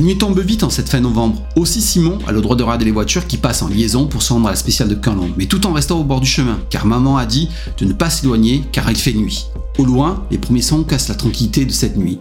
La nuit tombe vite en cette fin novembre. Aussi Simon a le droit de regarder les voitures qui passent en liaison pour se rendre à la spéciale de Canlon, mais tout en restant au bord du chemin, car maman a dit de ne pas s'éloigner car il fait nuit. Au loin, les premiers sons cassent la tranquillité de cette nuit.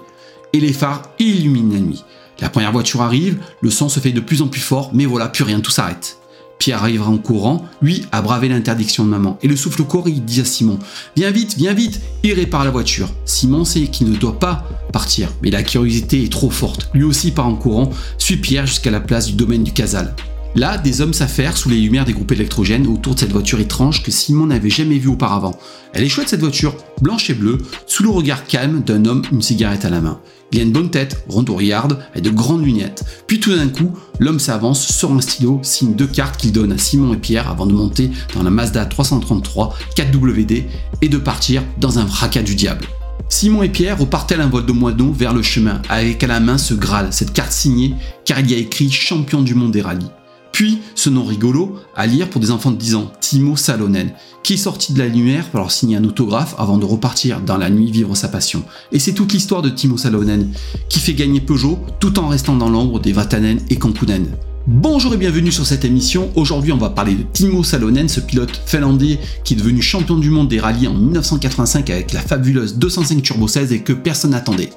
Et les phares illuminent la nuit. La première voiture arrive, le son se fait de plus en plus fort, mais voilà, plus rien, tout s'arrête. Pierre arrivera en courant, lui a bravé l'interdiction de maman. Et le souffle court, il dit à Simon Viens vite, viens vite Il répare la voiture. Simon sait qu'il ne doit pas partir, mais la curiosité est trop forte. Lui aussi part en courant, suit Pierre jusqu'à la place du domaine du Casal. Là, des hommes s'affairent sous les lumières des groupes électrogènes autour de cette voiture étrange que Simon n'avait jamais vue auparavant. Elle est chouette cette voiture, blanche et bleue, sous le regard calme d'un homme, une cigarette à la main. Il a une bonne tête, rondouriarde, et de grandes lunettes. Puis tout d'un coup, l'homme s'avance, sort un stylo, signe deux cartes qu'il donne à Simon et Pierre avant de monter dans la Mazda 333 4WD et de partir dans un fracas du diable. Simon et Pierre repartaient à un vol de moineau vers le chemin, avec à la main ce Graal, cette carte signée, car il y a écrit champion du monde des rallyes. Puis, ce nom rigolo, à lire pour des enfants de 10 ans, Timo Salonen, qui est sorti de la lumière pour leur signer un autographe avant de repartir dans la nuit vivre sa passion. Et c'est toute l'histoire de Timo Salonen, qui fait gagner Peugeot tout en restant dans l'ombre des Vatanen et Kankunen. Bonjour et bienvenue sur cette émission. Aujourd'hui, on va parler de Timo Salonen, ce pilote finlandais qui est devenu champion du monde des rallyes en 1985 avec la fabuleuse 205 Turbo 16 et que personne n'attendait.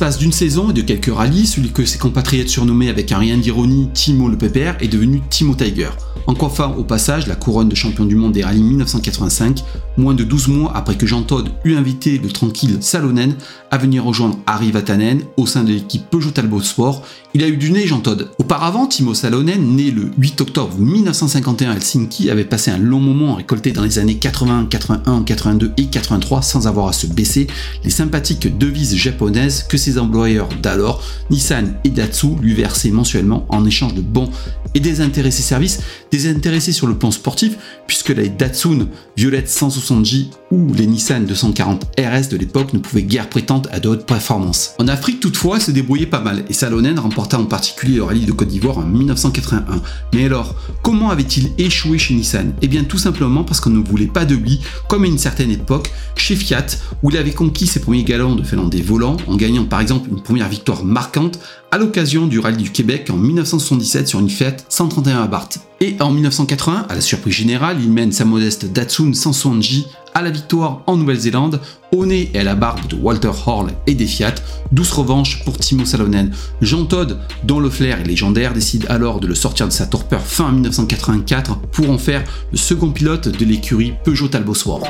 L'espace d'une saison et de quelques rallyes, celui que ses compatriotes surnommaient avec un rien d'ironie Timo le Pépère est devenu Timo Tiger en coiffant au passage la couronne de champion du monde des rallyes 1985, moins de 12 mois après que Jean Todt eut invité le tranquille Salonen à venir rejoindre Harry Vatanen au sein de l'équipe Peugeot Talbot Sport. Il a eu du nez Jean Todt. Auparavant, Timo Salonen, né le 8 octobre 1951 à Helsinki, avait passé un long moment récolté dans les années 80, 81, 82 et 83 sans avoir à se baisser les sympathiques devises japonaises que ses employeurs d'alors, Nissan et Datsu, lui versaient mensuellement en échange de bons et désintéressés services, désintéressés sur le plan sportif, puisque les Datsun Violette 160J ou les Nissan 240 RS de l'époque ne pouvaient guère prétendre à de hautes performances. En Afrique toutefois, se débrouillait pas mal, et Salonen en particulier le rallye de Côte d'Ivoire en 1981. Mais alors, comment avait-il échoué chez Nissan? Eh bien tout simplement parce qu'on ne voulait pas de lui, comme à une certaine époque, chez Fiat, où il avait conquis ses premiers galons de finlandais volants, en gagnant par exemple une première victoire marquante à l'occasion du rallye du Québec en 1977 sur une Fiat 131 Abarth. Et en 1980, à la surprise générale, il mène sa modeste Datsun 160J à la victoire en Nouvelle-Zélande, au nez et à la barbe de Walter Hall et des Fiat, douce revanche pour Timo Salonen. Jean Todd, dont le flair est légendaire, décide alors de le sortir de sa torpeur fin 1984 pour en faire le second pilote de l'écurie Peugeot Talbot Sword.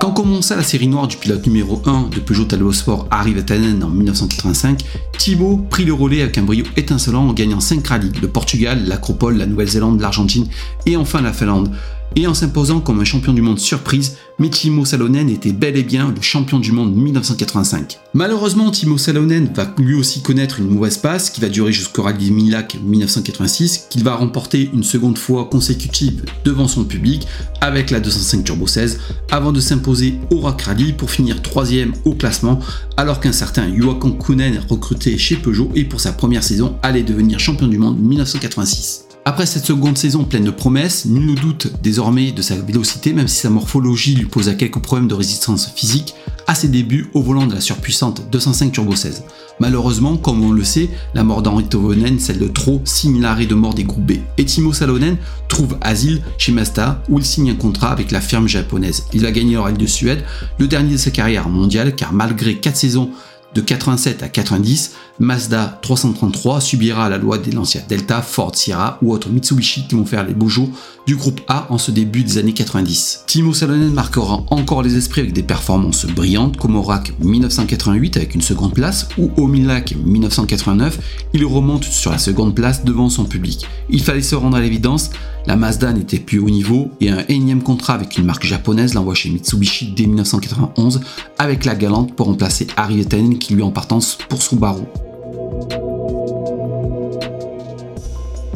Quand commença la série noire du pilote numéro 1 de Peugeot Talbot Sport Harry Vatanen en 1985, Thibaut prit le relais avec un brio étincelant en gagnant 5 rallyes, le Portugal, l'Acropole, la Nouvelle-Zélande, l'Argentine et enfin la Finlande et en s'imposant comme un champion du monde surprise, mais Salonen était bel et bien le champion du monde 1985. Malheureusement, Timo Salonen va lui aussi connaître une mauvaise passe qui va durer jusqu'au rallye Milac 1986, qu'il va remporter une seconde fois consécutive devant son public avec la 205 Turbo 16, avant de s'imposer au Rock Rally pour finir troisième au classement, alors qu'un certain Joachim Kunen recruté chez Peugeot et pour sa première saison allait devenir champion du monde 1986. Après cette seconde saison pleine de promesses, nul ne doute désormais de sa vélocité, même si sa morphologie lui posa quelques problèmes de résistance physique à ses débuts au volant de la surpuissante 205 Turbo 16. Malheureusement, comme on le sait, la mort d'Henri Tovonen, celle de trop, signe l'arrêt de mort des groupes B. Et Timo Salonen trouve asile chez Mazda où il signe un contrat avec la firme japonaise. Il va gagner le Rallye de Suède, le dernier de sa carrière mondiale, car malgré 4 saisons de 87 à 90, Mazda 333 subira la loi des Lancia Delta, Ford Sierra ou autres Mitsubishi qui vont faire les beaux jours du groupe A en ce début des années 90. Timo Salonen marquera encore les esprits avec des performances brillantes comme au RAC 1988 avec une seconde place ou au Milac 1989, il remonte sur la seconde place devant son public. Il fallait se rendre à l'évidence, la Mazda n'était plus au niveau et un énième contrat avec une marque japonaise l'envoie chez Mitsubishi dès 1991 avec la galante pour remplacer Harry qui lui en partance pour Subaru.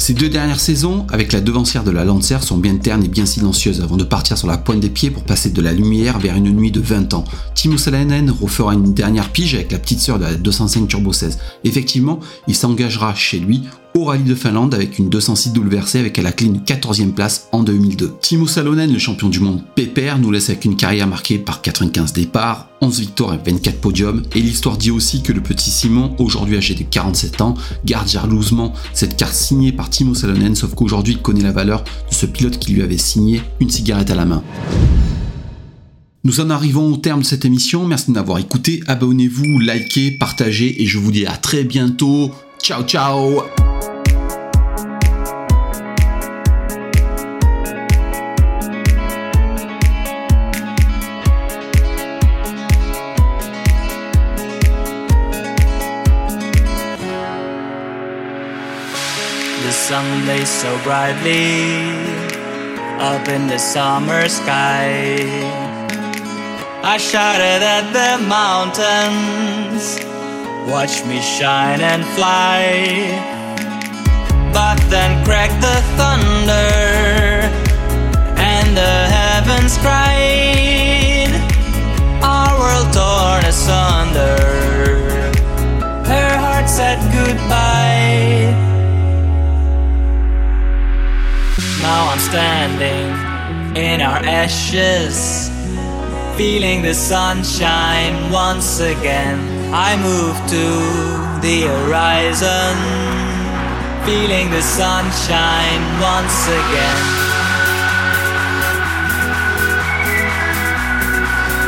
Ces deux dernières saisons, avec la devancière de la Lancer, sont bien ternes et bien silencieuses avant de partir sur la pointe des pieds pour passer de la lumière vers une nuit de 20 ans. Timo Salonen refera une dernière pige avec la petite sœur de la 205 Turbo 16. Effectivement, il s'engagera chez lui au rallye de Finlande avec une 206 versée avec à la clé une 14e place en 2002. Timo Salonen, le champion du monde pépère, nous laisse avec une carrière marquée par 95 départs, 11 victoires et 24 podiums, et l'histoire dit aussi que le petit Simon, aujourd'hui âgé de 47 ans, garde jalousement cette carte signée par Timo Salonen, sauf qu'aujourd'hui il connaît la valeur de ce pilote qui lui avait signé une cigarette à la main. Nous en arrivons au terme de cette émission, merci de m'avoir écouté, abonnez-vous, likez, partagez, et je vous dis à très bientôt, ciao ciao sun lays so brightly up in the summer sky. I shouted at the mountains, watch me shine and fly. But then cracked the thunder, and the heavens cried. Our world torn asunder. In our ashes, feeling the sunshine once again. I move to the horizon, feeling the sunshine once again.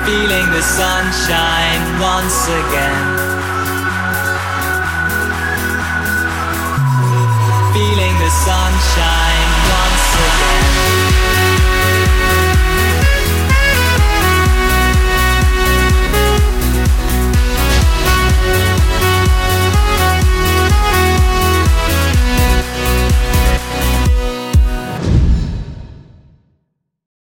Feeling the sunshine once again. Feeling the sunshine once